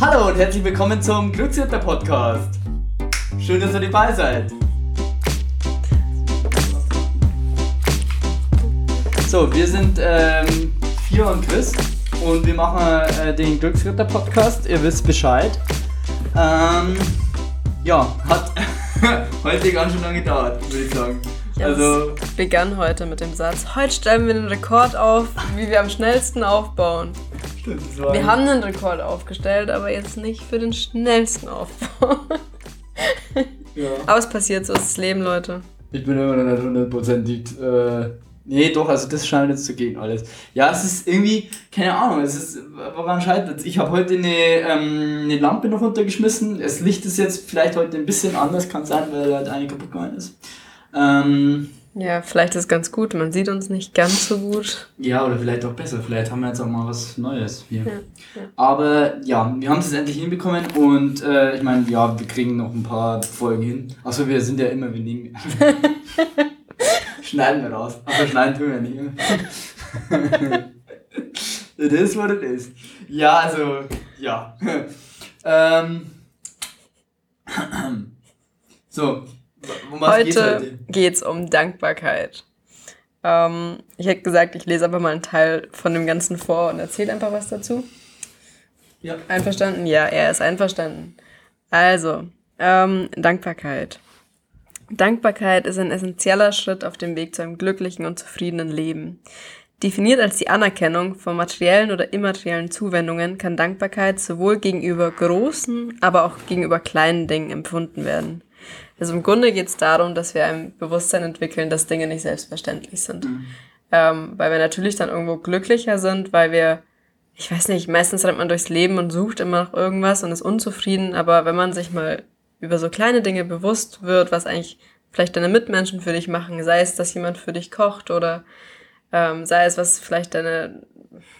Hallo und herzlich willkommen zum Glückshütter Podcast. Schön, dass ihr dabei seid. So, wir sind ähm, Fia und Chris und wir machen äh, den Glücksritter Podcast. Ihr wisst Bescheid. Ähm, ja, hat heute ganz schön lange gedauert, würde ich sagen. Ja, also begann heute mit dem Satz: Heute stellen wir den Rekord auf, wie wir am schnellsten aufbauen. Wir haben einen Rekord aufgestellt, aber jetzt nicht für den schnellsten Aufbau. ja. Aber es passiert, so ist das Leben, Leute. Ich bin immer noch nicht hundertprozentig äh, Nee, doch, also das scheint jetzt zu gehen alles. Ja, es ist irgendwie, keine Ahnung, es ist, woran scheitert Ich habe heute eine, ähm, eine Lampe noch runtergeschmissen. Das Licht ist jetzt vielleicht heute ein bisschen anders, kann sein, weil halt eine kaputt gegangen ist. Ähm, ja, vielleicht ist es ganz gut, man sieht uns nicht ganz so gut. Ja, oder vielleicht auch besser, vielleicht haben wir jetzt auch mal was Neues hier. Ja, ja. Aber ja, wir haben es jetzt endlich hinbekommen und äh, ich meine, ja, wir kriegen noch ein paar Folgen hin. Achso, wir sind ja immer, wir nehmen. Schneiden wir raus. Aber schneiden tun wir nicht. it is what it is. Ja, also, ja. ähm. so, um heute heute? geht's um Dankbarkeit. Ähm, ich hätte gesagt, ich lese einfach mal einen Teil von dem Ganzen vor und erzähle einfach was dazu. Ja. Einverstanden? Ja, er ist einverstanden. Also, ähm, Dankbarkeit. Dankbarkeit ist ein essentieller Schritt auf dem Weg zu einem glücklichen und zufriedenen Leben. Definiert als die Anerkennung von materiellen oder immateriellen Zuwendungen kann Dankbarkeit sowohl gegenüber großen, aber auch gegenüber kleinen Dingen empfunden werden. Also im Grunde geht es darum, dass wir ein Bewusstsein entwickeln, dass Dinge nicht selbstverständlich sind. Mhm. Ähm, weil wir natürlich dann irgendwo glücklicher sind, weil wir, ich weiß nicht, meistens rennt man durchs Leben und sucht immer noch irgendwas und ist unzufrieden, aber wenn man sich mal über so kleine Dinge bewusst wird, was eigentlich vielleicht deine Mitmenschen für dich machen, sei es, dass jemand für dich kocht oder ähm, sei es, was vielleicht deine,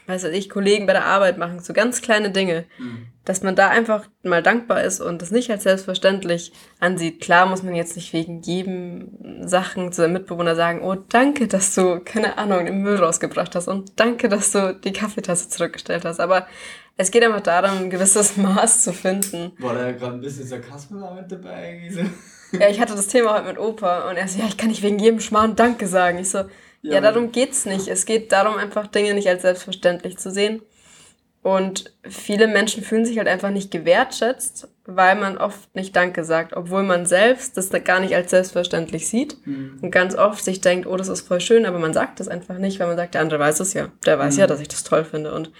weiß ich, Kollegen bei der Arbeit machen, so ganz kleine Dinge, mhm. dass man da einfach mal dankbar ist und das nicht als selbstverständlich ansieht. Klar muss man jetzt nicht wegen jedem Sachen zu seinem Mitbewohner sagen, oh, danke, dass du, keine Ahnung, den Müll rausgebracht hast und danke, dass du die Kaffeetasse zurückgestellt hast, aber es geht einfach darum, ein gewisses Maß zu finden. War da ja gerade ein bisschen Sarkasmus mit dabei irgendwie so? Ja, ich hatte das Thema heute mit Opa und er so, ja, ich kann nicht wegen jedem Schmarrn Danke sagen. Ich so, ja, ja darum geht's nicht. Es geht darum, einfach Dinge nicht als selbstverständlich zu sehen. Und viele Menschen fühlen sich halt einfach nicht gewertschätzt, weil man oft nicht Danke sagt, obwohl man selbst das gar nicht als selbstverständlich sieht mhm. und ganz oft sich denkt, oh, das ist voll schön, aber man sagt das einfach nicht, weil man sagt, der andere weiß es ja, der weiß mhm. ja, dass ich das toll finde. Und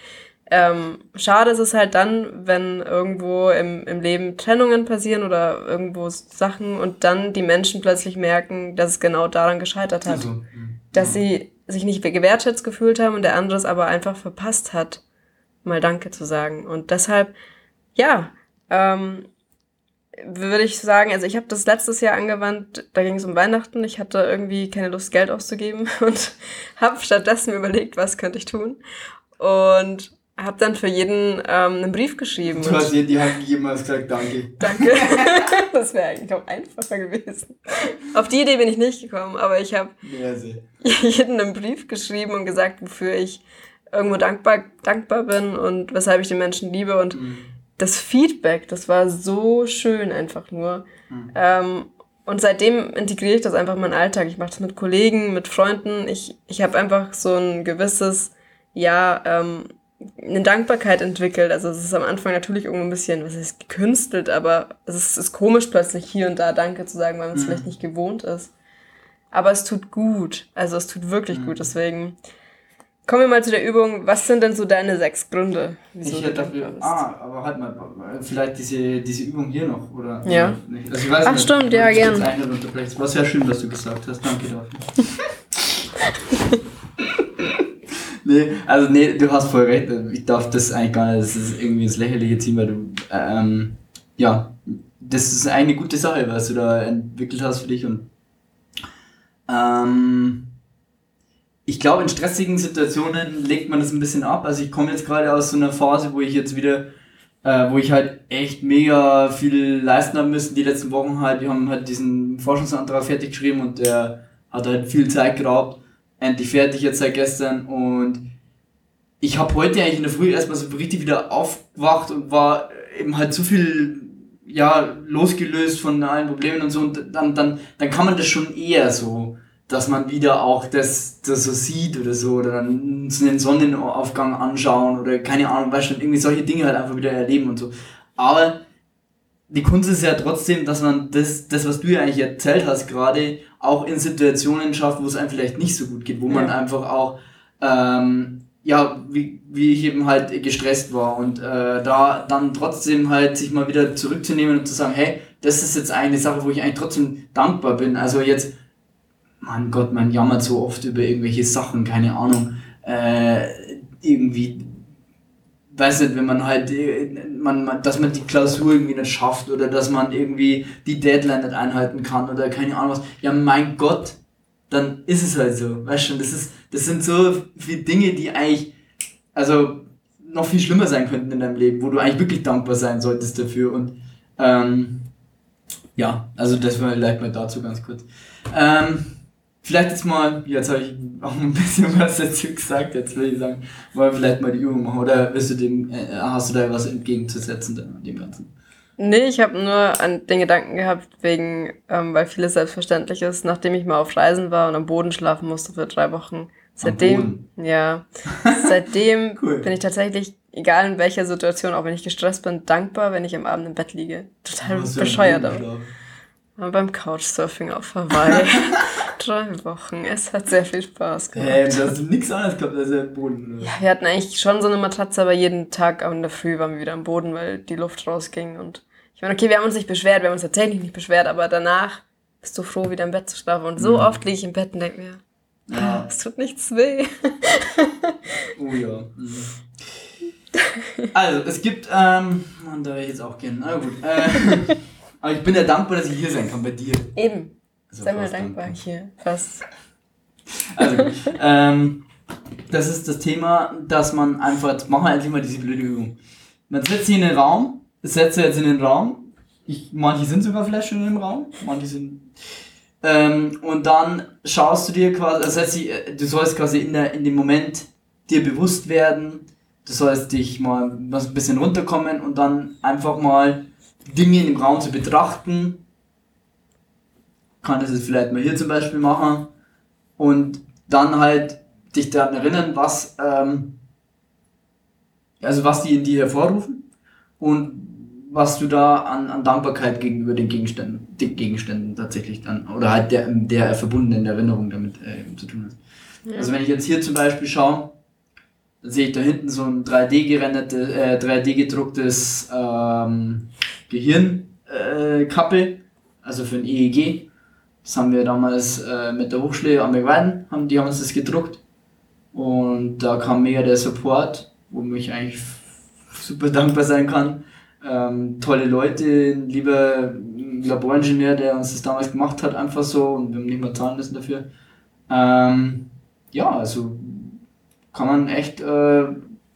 ähm, schade ist es halt dann, wenn irgendwo im, im Leben Trennungen passieren oder irgendwo Sachen und dann die Menschen plötzlich merken, dass es genau daran gescheitert hat. Also, dass sie sich nicht gewertschätzt gefühlt haben und der andere es aber einfach verpasst hat, mal Danke zu sagen. Und deshalb, ja, ähm, würde ich sagen, also ich habe das letztes Jahr angewandt, da ging es um Weihnachten, ich hatte irgendwie keine Lust, Geld auszugeben und habe stattdessen überlegt, was könnte ich tun. Und habe dann für jeden ähm, einen Brief geschrieben. Du hast dir die Hand gegeben und hast gesagt, danke. Danke. das wäre eigentlich auch einfacher gewesen. Auf die Idee bin ich nicht gekommen, aber ich habe jeden einen Brief geschrieben und gesagt, wofür ich irgendwo dankbar, dankbar bin und weshalb ich den Menschen liebe. Und mhm. das Feedback, das war so schön einfach nur. Mhm. Ähm, und seitdem integriere ich das einfach in meinen Alltag. Ich mache das mit Kollegen, mit Freunden. Ich, ich habe einfach so ein gewisses, ja, ähm, eine Dankbarkeit entwickelt. Also es ist am Anfang natürlich irgendwo ein bisschen, was ist gekünstelt, aber es ist, ist komisch plötzlich hier und da Danke zu sagen, weil man es mhm. vielleicht nicht gewohnt ist. Aber es tut gut. Also es tut wirklich mhm. gut. Deswegen kommen wir mal zu der Übung. Was sind denn so deine sechs Gründe? Ich hätte dafür, ah, aber halt mal, vielleicht diese, diese Übung hier noch, oder? Ja. Oder also ich weiß Ach nicht, stimmt, ja, gerne. War sehr schön, was du gesagt hast. Danke dafür. nee, also nee, du hast voll recht. Ich darf das eigentlich gar nicht, das ist irgendwie das Lächerliche ziehen, weil du, ähm, ja, das ist eine gute Sache, was du da entwickelt hast für dich und ähm, ich glaube, in stressigen Situationen legt man das ein bisschen ab. Also ich komme jetzt gerade aus so einer Phase, wo ich jetzt wieder, äh, wo ich halt echt mega viel leisten haben müssen. Die letzten Wochen halt, wir haben halt diesen Forschungsantrag fertig geschrieben und der hat halt viel Zeit geraubt endlich fertig jetzt seit gestern und ich habe heute eigentlich in der Früh erstmal so richtig wieder aufgewacht und war eben halt so viel ja, losgelöst von allen Problemen und so, und dann, dann, dann kann man das schon eher so, dass man wieder auch das, das so sieht oder so, oder dann einen Sonnenaufgang anschauen oder keine Ahnung, weißt du, irgendwie solche Dinge halt einfach wieder erleben und so. Aber die Kunst ist ja trotzdem, dass man das, das was du ja eigentlich erzählt hast gerade, auch in Situationen schafft, wo es einem vielleicht nicht so gut geht, wo ja. man einfach auch ähm, ja, wie, wie ich eben halt gestresst war und äh, da dann trotzdem halt sich mal wieder zurückzunehmen und zu sagen, hey, das ist jetzt eine Sache, wo ich eigentlich trotzdem dankbar bin. Also jetzt, mein Gott, man jammert so oft über irgendwelche Sachen, keine Ahnung, äh, irgendwie, weiß nicht, wenn man halt, äh, man, man, dass man die Klausur irgendwie nicht schafft oder dass man irgendwie die Deadline nicht einhalten kann oder keine Ahnung was. Ja, mein Gott, dann ist es halt so. Weißt schon, das ist, das sind so viele Dinge, die eigentlich, also noch viel schlimmer sein könnten in deinem Leben, wo du eigentlich wirklich dankbar sein solltest dafür. Und ähm, ja, also das war vielleicht mal dazu ganz kurz. Ähm, vielleicht jetzt mal, jetzt habe ich auch ein bisschen was dazu gesagt, jetzt will ich sagen, wollen wir vielleicht mal die Übung machen oder du dem, äh, hast du da was entgegenzusetzen dem Ganzen? Nee, ich habe nur an den Gedanken gehabt, wegen, ähm, weil vieles selbstverständlich ist, nachdem ich mal auf Reisen war und am Boden schlafen musste für drei Wochen. Seitdem, ja, seitdem cool. bin ich tatsächlich, egal in welcher Situation, auch wenn ich gestresst bin, dankbar, wenn ich am Abend im Bett liege. Total bescheuert. Aber beim Couchsurfing auf Hawaii. drei Wochen. Es hat sehr viel Spaß gemacht. Hey, du hast nichts anderes gehabt als im Boden. Oder? Ja, wir hatten eigentlich schon so eine Matratze, aber jeden Tag in der Früh waren wir wieder am Boden, weil die Luft rausging und ich meine, okay, wir haben uns nicht beschwert, wir haben uns tatsächlich nicht beschwert, aber danach bist du froh, wieder im Bett zu schlafen. Und so mhm. oft liege ich im Bett und denke mir, ja. es tut nichts weh. oh ja. Mhm. Also, es gibt, ähm, man, da wäre ich jetzt auch gerne, na gut. Äh, aber ich bin ja dankbar, dass ich hier sein kann bei dir. Eben. Also Sei mal dankbar dankbar. hier, fast. Also, ähm, das ist das Thema, dass man einfach, jetzt machen wir endlich mal diese blöde Übung. Man setzt sich in den Raum setze jetzt in den Raum. Ich, manche sind sogar vielleicht schon im Raum, manche sind. Ähm, und dann schaust du dir quasi, das heißt, du sollst quasi in, der, in dem Moment dir bewusst werden, du sollst dich mal was ein bisschen runterkommen und dann einfach mal Dinge im Raum zu betrachten. Kann das jetzt vielleicht mal hier zum Beispiel machen und dann halt dich daran erinnern, was, ähm, also was die in dir hervorrufen und was du da an, an Dankbarkeit gegenüber den Gegenständen, den Gegenständen tatsächlich dann, oder halt der, der verbundenen Erinnerung damit äh, zu tun hast. Ja. Also wenn ich jetzt hier zum Beispiel schaue, dann sehe ich da hinten so ein 3D gerendertes, äh, 3D gedrucktes ähm, Gehirnkappe, äh, also für ein EEG. Das haben wir damals äh, mit der Hochschule am Weiden, haben, die haben uns das gedruckt. Und da kam mega der Support, wo mich eigentlich super dankbar sein kann ähm, tolle Leute, lieber Laboringenieur, der uns das damals gemacht hat, einfach so und wir haben nicht mehr zahlen müssen dafür. Ähm, ja, also kann man echt äh,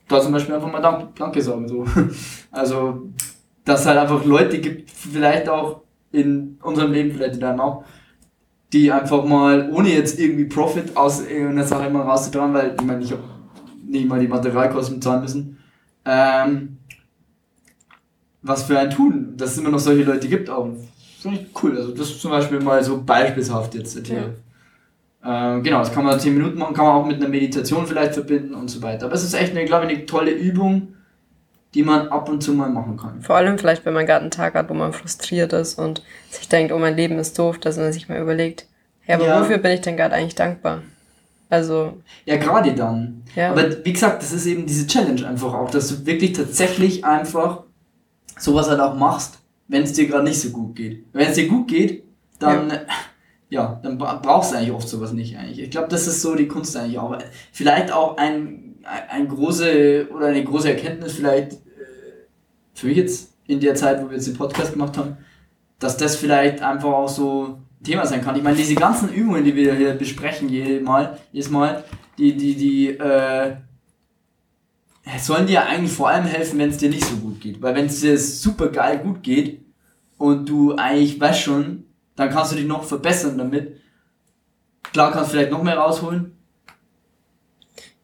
da zum Beispiel einfach mal Dank, Danke sagen. So. Also, dass es halt einfach Leute gibt, vielleicht auch in unserem Leben, vielleicht in deinem auch, die einfach mal, ohne jetzt irgendwie Profit aus irgendeiner Sache mal rauszutragen, weil ich meine, ich habe nicht mal die Materialkosten zahlen müssen, ähm, was für ein Tun, dass es immer noch solche Leute gibt auch. Das finde ich cool. Also das ist zum Beispiel mal so beispielshaft jetzt hier. Ja. Äh, genau, das kann man 10 Minuten machen, kann man auch mit einer Meditation vielleicht verbinden und so weiter. Aber es ist echt, eine, glaube ich, eine tolle Übung, die man ab und zu mal machen kann. Vor allem vielleicht, wenn man gerade einen Tag hat, wo man frustriert ist und sich denkt, oh, mein Leben ist doof, dass man sich mal überlegt, ja, aber ja. wofür bin ich denn gerade eigentlich dankbar? Also. Ja, gerade dann. Ja. Aber wie gesagt, das ist eben diese Challenge einfach auch, dass du wirklich tatsächlich einfach sowas halt auch machst, wenn es dir gerade nicht so gut geht. Wenn es dir gut geht, dann, ja. ja, dann brauchst du eigentlich oft sowas nicht eigentlich. Ich glaube, das ist so die Kunst eigentlich auch. Vielleicht auch ein, ein große oder eine große Erkenntnis vielleicht äh, für mich jetzt in der Zeit, wo wir jetzt den Podcast gemacht haben, dass das vielleicht einfach auch so Thema sein kann. Ich meine, diese ganzen Übungen, die wir hier besprechen, jedes Mal, jedes Mal, die, die, die, äh, sollen dir eigentlich vor allem helfen, wenn es dir nicht so gut geht. Weil wenn es dir super geil gut geht und du eigentlich weißt schon, dann kannst du dich noch verbessern damit. Klar kannst du vielleicht noch mehr rausholen.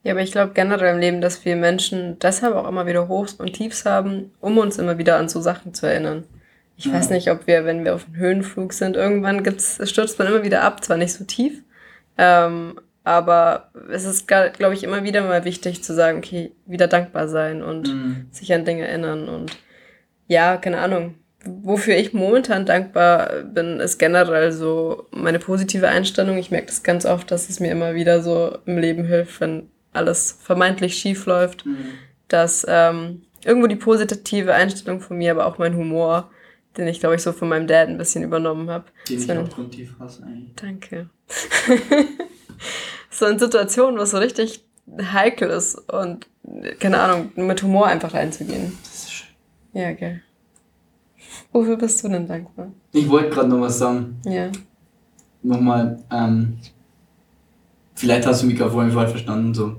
Ja, aber ich glaube generell im Leben, dass wir Menschen deshalb auch immer wieder Hochs und Tiefs haben, um uns immer wieder an so Sachen zu erinnern. Ich ja. weiß nicht, ob wir, wenn wir auf einem Höhenflug sind, irgendwann gibt's, stürzt man immer wieder ab, zwar nicht so tief, ähm, aber es ist, glaube ich, immer wieder mal wichtig zu sagen, okay, wieder dankbar sein und mhm. sich an Dinge erinnern. Und ja, keine Ahnung. Wofür ich momentan dankbar bin, ist generell so meine positive Einstellung. Ich merke das ganz oft, dass es mir immer wieder so im Leben hilft, wenn alles vermeintlich schief läuft, mhm. dass ähm, irgendwo die positive Einstellung von mir, aber auch mein Humor, den ich, glaube ich, so von meinem Dad ein bisschen übernommen habe. Den ich auch tief hasse eigentlich. Danke. so in Situationen, wo es so richtig heikel ist und, keine Ahnung, mit Humor einfach reinzugehen. Das ist schön. Ja, gell. Wofür bist du denn dankbar? Ich wollte gerade noch was sagen. Ja. Nochmal, ähm, vielleicht hast du mich gerade vorhin falsch verstanden, so.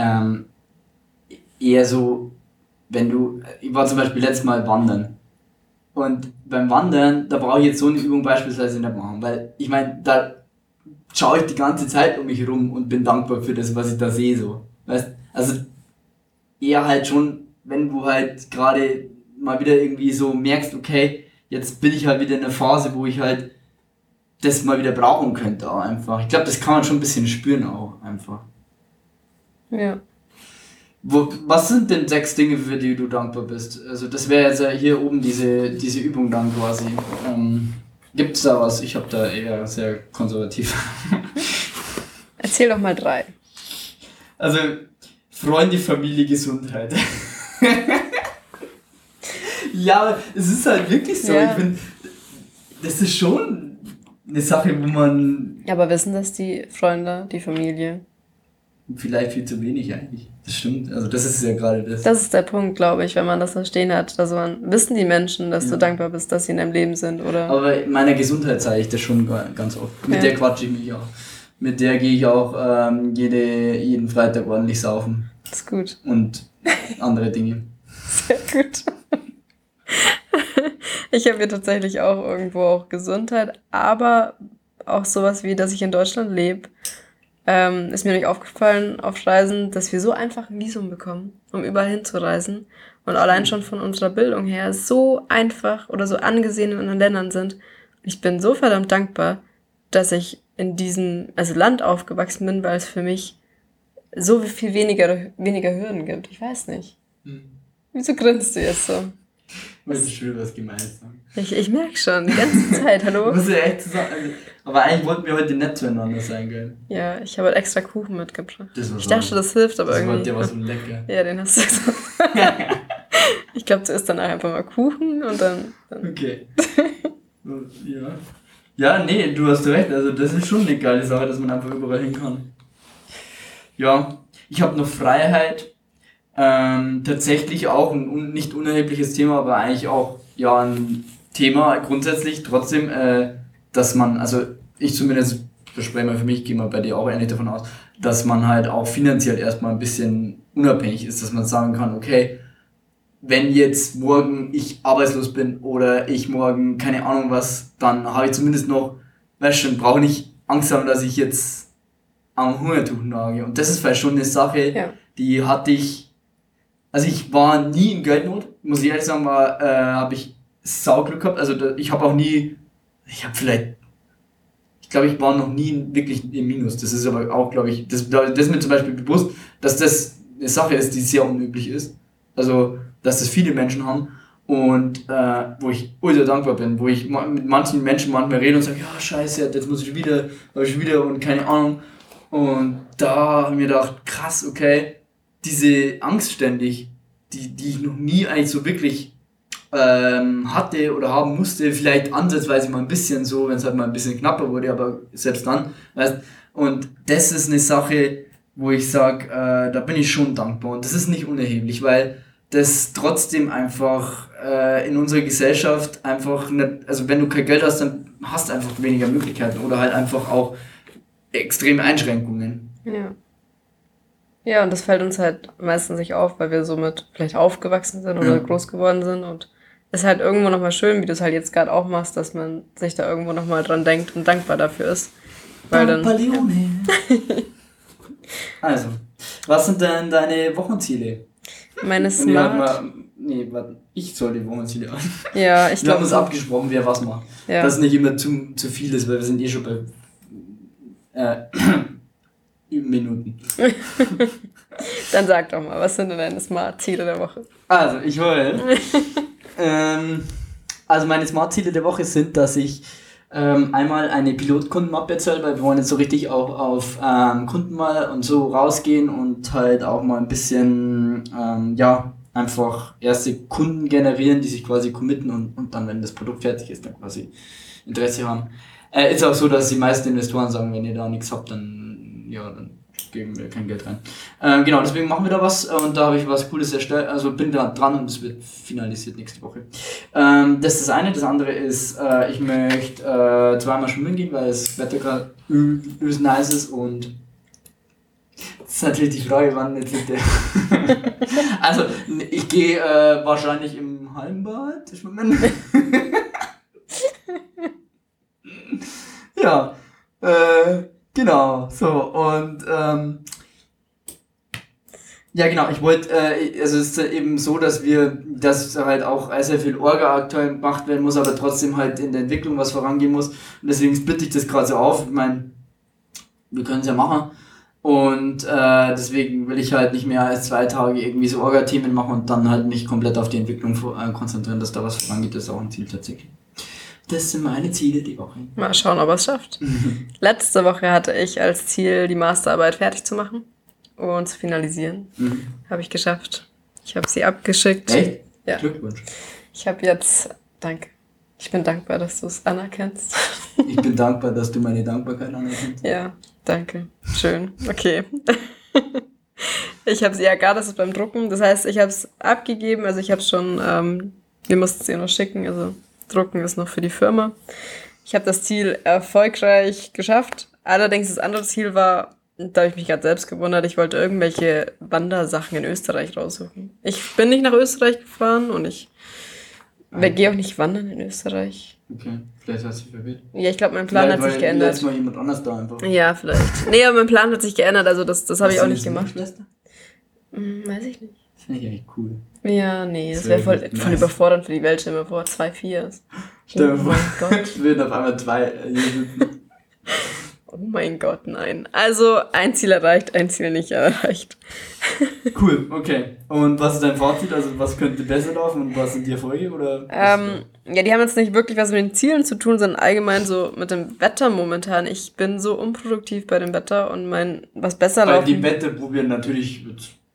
Ähm, eher so, wenn du, ich war zum Beispiel letztes Mal wandern. Und beim Wandern, da brauche ich jetzt so eine Übung beispielsweise nicht machen, weil ich meine, da schaue ich die ganze Zeit um mich herum und bin dankbar für das, was ich da sehe, so. Weißt, also eher halt schon, wenn du halt gerade mal wieder irgendwie so merkst, okay, jetzt bin ich halt wieder in einer Phase, wo ich halt das mal wieder brauchen könnte auch einfach. Ich glaube, das kann man schon ein bisschen spüren auch einfach. Ja. Wo, was sind denn sechs Dinge, für die du dankbar bist? Also das wäre jetzt ja hier oben diese, diese Übung dann quasi. Ähm, Gibt es da was? Ich habe da eher sehr konservativ. Erzähl doch mal drei. Also, Freunde, Familie, Gesundheit. ja, es ist halt wirklich so. Ja. Ich finde, das ist schon eine Sache, wo man. Ja, aber wissen das die Freunde, die Familie? Vielleicht viel zu wenig eigentlich. Das stimmt. Also das ist ja gerade das. Das ist der Punkt, glaube ich, wenn man das verstehen hat. Also wissen die Menschen, dass ja. du dankbar bist, dass sie in deinem Leben sind, oder? Aber meiner Gesundheit zeige ich das schon ganz oft. Mit ja. der quatsche ich mich auch. Mit der gehe ich auch ähm, jede, jeden Freitag ordentlich saufen. Das ist gut. Und andere Dinge. Sehr gut. ich habe mir tatsächlich auch irgendwo auch Gesundheit, aber auch sowas wie, dass ich in Deutschland lebe ähm, ist mir nicht aufgefallen auf Reisen, dass wir so einfach ein Visum bekommen, um überall hinzureisen. Und allein schon von unserer Bildung her so einfach oder so angesehen in anderen Ländern sind. Ich bin so verdammt dankbar, dass ich in diesem also Land aufgewachsen bin, weil es für mich so viel weniger, weniger Hürden gibt. Ich weiß nicht. Hm. Wieso grinst du jetzt so? Weil du schon was gemeint haben. Ich, ich merke schon, die ganze Zeit, hallo? Muss ja echt zusammen. Also, aber eigentlich wollten wir heute nett zueinander sein, gell? Ja, ich habe halt extra Kuchen mitgebracht. Das ich dachte, das hilft, aber das irgendwie. Der war so lecker. Ja, den hast du gesagt. ich glaube, zuerst danach einfach mal Kuchen und dann. dann okay. ja. Ja, nee, du hast recht. Also, das ist schon eine geile Sache, dass man einfach überall hin kann. Ja, ich habe noch Freiheit ähm, tatsächlich auch ein nicht unerhebliches Thema, aber eigentlich auch ja ein Thema grundsätzlich trotzdem, äh, dass man, also ich zumindest verspreche mal für mich, gehe mal bei dir auch ähnlich davon aus, dass man halt auch finanziell erstmal ein bisschen unabhängig ist, dass man sagen kann, okay, wenn jetzt morgen ich arbeitslos bin oder ich morgen keine Ahnung was, dann habe ich zumindest noch, weißt du, brauche nicht Angst haben, dass ich jetzt am Hungertuch nage. Und das ist vielleicht schon eine Sache, ja. die hatte ich also ich war nie in Geldnot, muss ich ehrlich sagen, war, äh, habe ich Sauglück gehabt. Also ich habe auch nie, ich habe vielleicht, ich glaube, ich war noch nie wirklich im Minus. Das ist aber auch, glaube ich, das, das ist mir zum Beispiel bewusst, dass das eine Sache ist, die sehr unüblich ist. Also, dass das viele Menschen haben und äh, wo ich ultra dankbar bin, wo ich mit manchen Menschen manchmal rede und sage, ja scheiße, jetzt muss ich wieder, ich wieder und keine Ahnung. Und da habe ich mir gedacht, krass, okay, diese Angst ständig, die, die ich noch nie eigentlich so wirklich ähm, hatte oder haben musste, vielleicht ansatzweise mal ein bisschen so, wenn es halt mal ein bisschen knapper wurde, aber selbst dann, weißt und das ist eine Sache, wo ich sage, äh, da bin ich schon dankbar und das ist nicht unerheblich, weil das trotzdem einfach äh, in unserer Gesellschaft einfach nicht, also wenn du kein Geld hast, dann hast du einfach weniger Möglichkeiten oder halt einfach auch extreme Einschränkungen. Ja. Ja, und das fällt uns halt meistens nicht auf, weil wir somit vielleicht aufgewachsen sind oder ja. groß geworden sind. Und ist halt irgendwo nochmal schön, wie du es halt jetzt gerade auch machst, dass man sich da irgendwo nochmal dran denkt und dankbar dafür ist. Weil dann. Ja. also, Was sind denn deine Wochenziele? Meine Smart... Nee, warte nee, warte, ich soll die Wochenziele an. Ja, ich glaube... Wir haben uns abgesprochen, wer was macht. Ja. Dass nicht immer zu, zu viel ist, weil wir sind eh schon bei... Äh, Minuten. Dann sag doch mal, was sind denn deine Smart-Ziele der Woche? Also, ich wollte... ähm, also meine Smart-Ziele der Woche sind, dass ich ähm, einmal eine Pilotkundenmappe erzählt, weil wir wollen jetzt so richtig auch auf ähm, Kunden mal und so rausgehen und halt auch mal ein bisschen, ähm, ja, einfach erste Kunden generieren, die sich quasi committen und, und dann, wenn das Produkt fertig ist, dann quasi Interesse haben. Äh, ist auch so, dass die meisten Investoren sagen, wenn ihr da nichts habt, dann, ja, dann geben wir kein Geld rein. Äh, genau, deswegen machen wir da was äh, und da habe ich was Cooles erstellt, also bin da dran und es wird finalisiert nächste Woche. Ähm, das ist das eine, das andere ist, äh, ich möchte äh, zweimal schwimmen gehen, weil das Wetter gerade übelst nice ist und das ist natürlich die Frage, wann jetzt der. also, ich gehe äh, wahrscheinlich im Hallenbad schwimmen. ja. Äh, Genau, so und ähm, ja genau, ich wollte, äh, also es ist eben so, dass wir, dass halt auch sehr viel Orga aktuell gemacht werden muss, aber trotzdem halt in der Entwicklung was vorangehen muss und deswegen splitte ich das gerade so auf. Ich meine, wir können es ja machen und äh, deswegen will ich halt nicht mehr als zwei Tage irgendwie so Orga-Themen machen und dann halt mich komplett auf die Entwicklung äh, konzentrieren, dass da was vorangeht, das ist auch ein Ziel tatsächlich. Das sind meine Ziele die Woche. Mal schauen, ob er es schafft. Letzte Woche hatte ich als Ziel, die Masterarbeit fertig zu machen und zu finalisieren. Mhm. Habe ich geschafft. Ich habe sie abgeschickt. Echt? Ja. Glückwunsch. Ich habe jetzt, danke. Ich bin dankbar, dass du es anerkennst. ich bin dankbar, dass du meine Dankbarkeit anerkennst. Ja, danke. Schön. Okay. ich habe sie ja gar, das ist beim Drucken. Das heißt, ich habe es abgegeben. Also ich habe schon, ähm, wir mussten es ihr noch schicken. Also drucken ist noch für die Firma. Ich habe das Ziel erfolgreich geschafft. Allerdings das andere Ziel war, da habe ich mich gerade selbst gewundert, ich wollte irgendwelche Wandersachen in Österreich raussuchen. Ich bin nicht nach Österreich gefahren und ich ah, gehe auch nicht wandern in Österreich. Okay, vielleicht hast du dich verwirrt. Ja, ich glaube, mein Plan vielleicht hat sich geändert. Vielleicht mal jemand anders da einfach. Ja, vielleicht. nee, aber mein Plan hat sich geändert, also das, das habe ich auch nicht gemacht. Hm, weiß ich nicht. Das finde ich eigentlich cool. Ja, nee, das, wäre voll, voll überfordernd für die Welt. Stell dir mal vor, zwei Viers. Stell dir oh mein Gott. würden auf einmal zwei äh, Oh mein Gott, nein. Also ein Ziel erreicht, ein Ziel nicht erreicht. cool, okay. Und was ist dein Fazit? Also was könnte besser laufen und was sind die Erfolge? Oder ähm, ja, die haben jetzt nicht wirklich was mit den Zielen zu tun, sondern allgemein so mit dem Wetter momentan. Ich bin so unproduktiv bei dem Wetter und mein was besser Weil laufen. die Wette probieren natürlich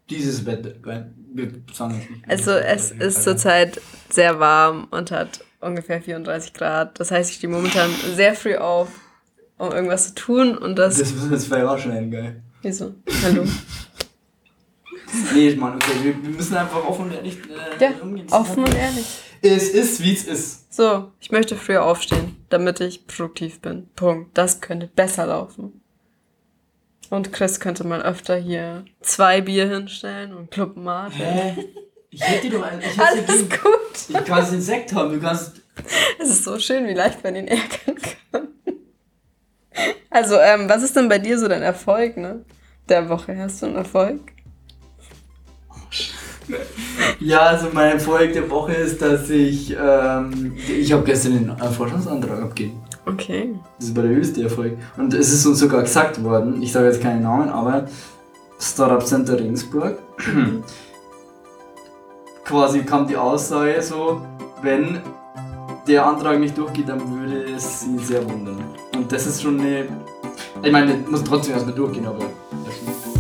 dieses nicht. Also es ist zurzeit sehr warm und hat ungefähr 34 Grad. Das heißt, ich stehe momentan sehr früh auf, um irgendwas zu tun und das. Das müssen wir jetzt vielleicht auch schneiden, geil. Wieso? Hallo? nee, ich meine, okay, wir, wir, müssen einfach offen und ehrlich äh, ja, umgehen. Offen und ehrlich. Es ist, wie es ist. So, ich möchte früher aufstehen, damit ich produktiv bin. Punkt. Das könnte besser laufen. Und Chris könnte mal öfter hier zwei Bier hinstellen und Club Mate. Hä? Ich hätte dir doch einen. Ich Alles gegeben. gut. Ich kann es Insekt haben, du kannst. Es ist so schön, wie leicht man ihn ärgern kann. Also, ähm, was ist denn bei dir so dein Erfolg, ne? Der Woche hast du einen Erfolg? Ja, also mein Erfolg der Woche ist, dass ich, ähm, ich habe gestern den Forschungsantrag abgegeben. Okay. Das war der höchste Erfolg. Und es ist uns sogar gesagt worden, ich sage jetzt keinen Namen, aber Startup Center Regensburg. Quasi kam die Aussage so, wenn der Antrag nicht durchgeht, dann würde es sie sehr wundern. Und das ist schon eine. Ich meine, muss trotzdem erstmal durchgehen, aber das ist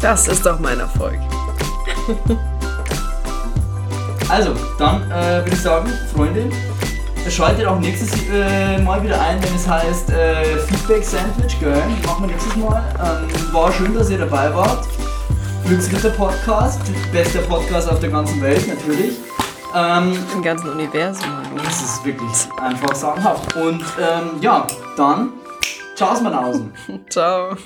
Das ist doch mein Erfolg. also, dann äh, würde ich sagen, Freunde, Schaltet auch nächstes äh, Mal wieder ein, wenn es heißt äh, Feedback Sandwich, gell? Machen wir nächstes Mal. Ähm, war schön, dass ihr dabei wart. Glücksritter Podcast, bester Podcast auf der ganzen Welt natürlich. Ähm, Im ganzen Universum. Das ist wirklich einfach sagenhaft. Und ähm, ja, dann, ciao aus Manausen. ciao.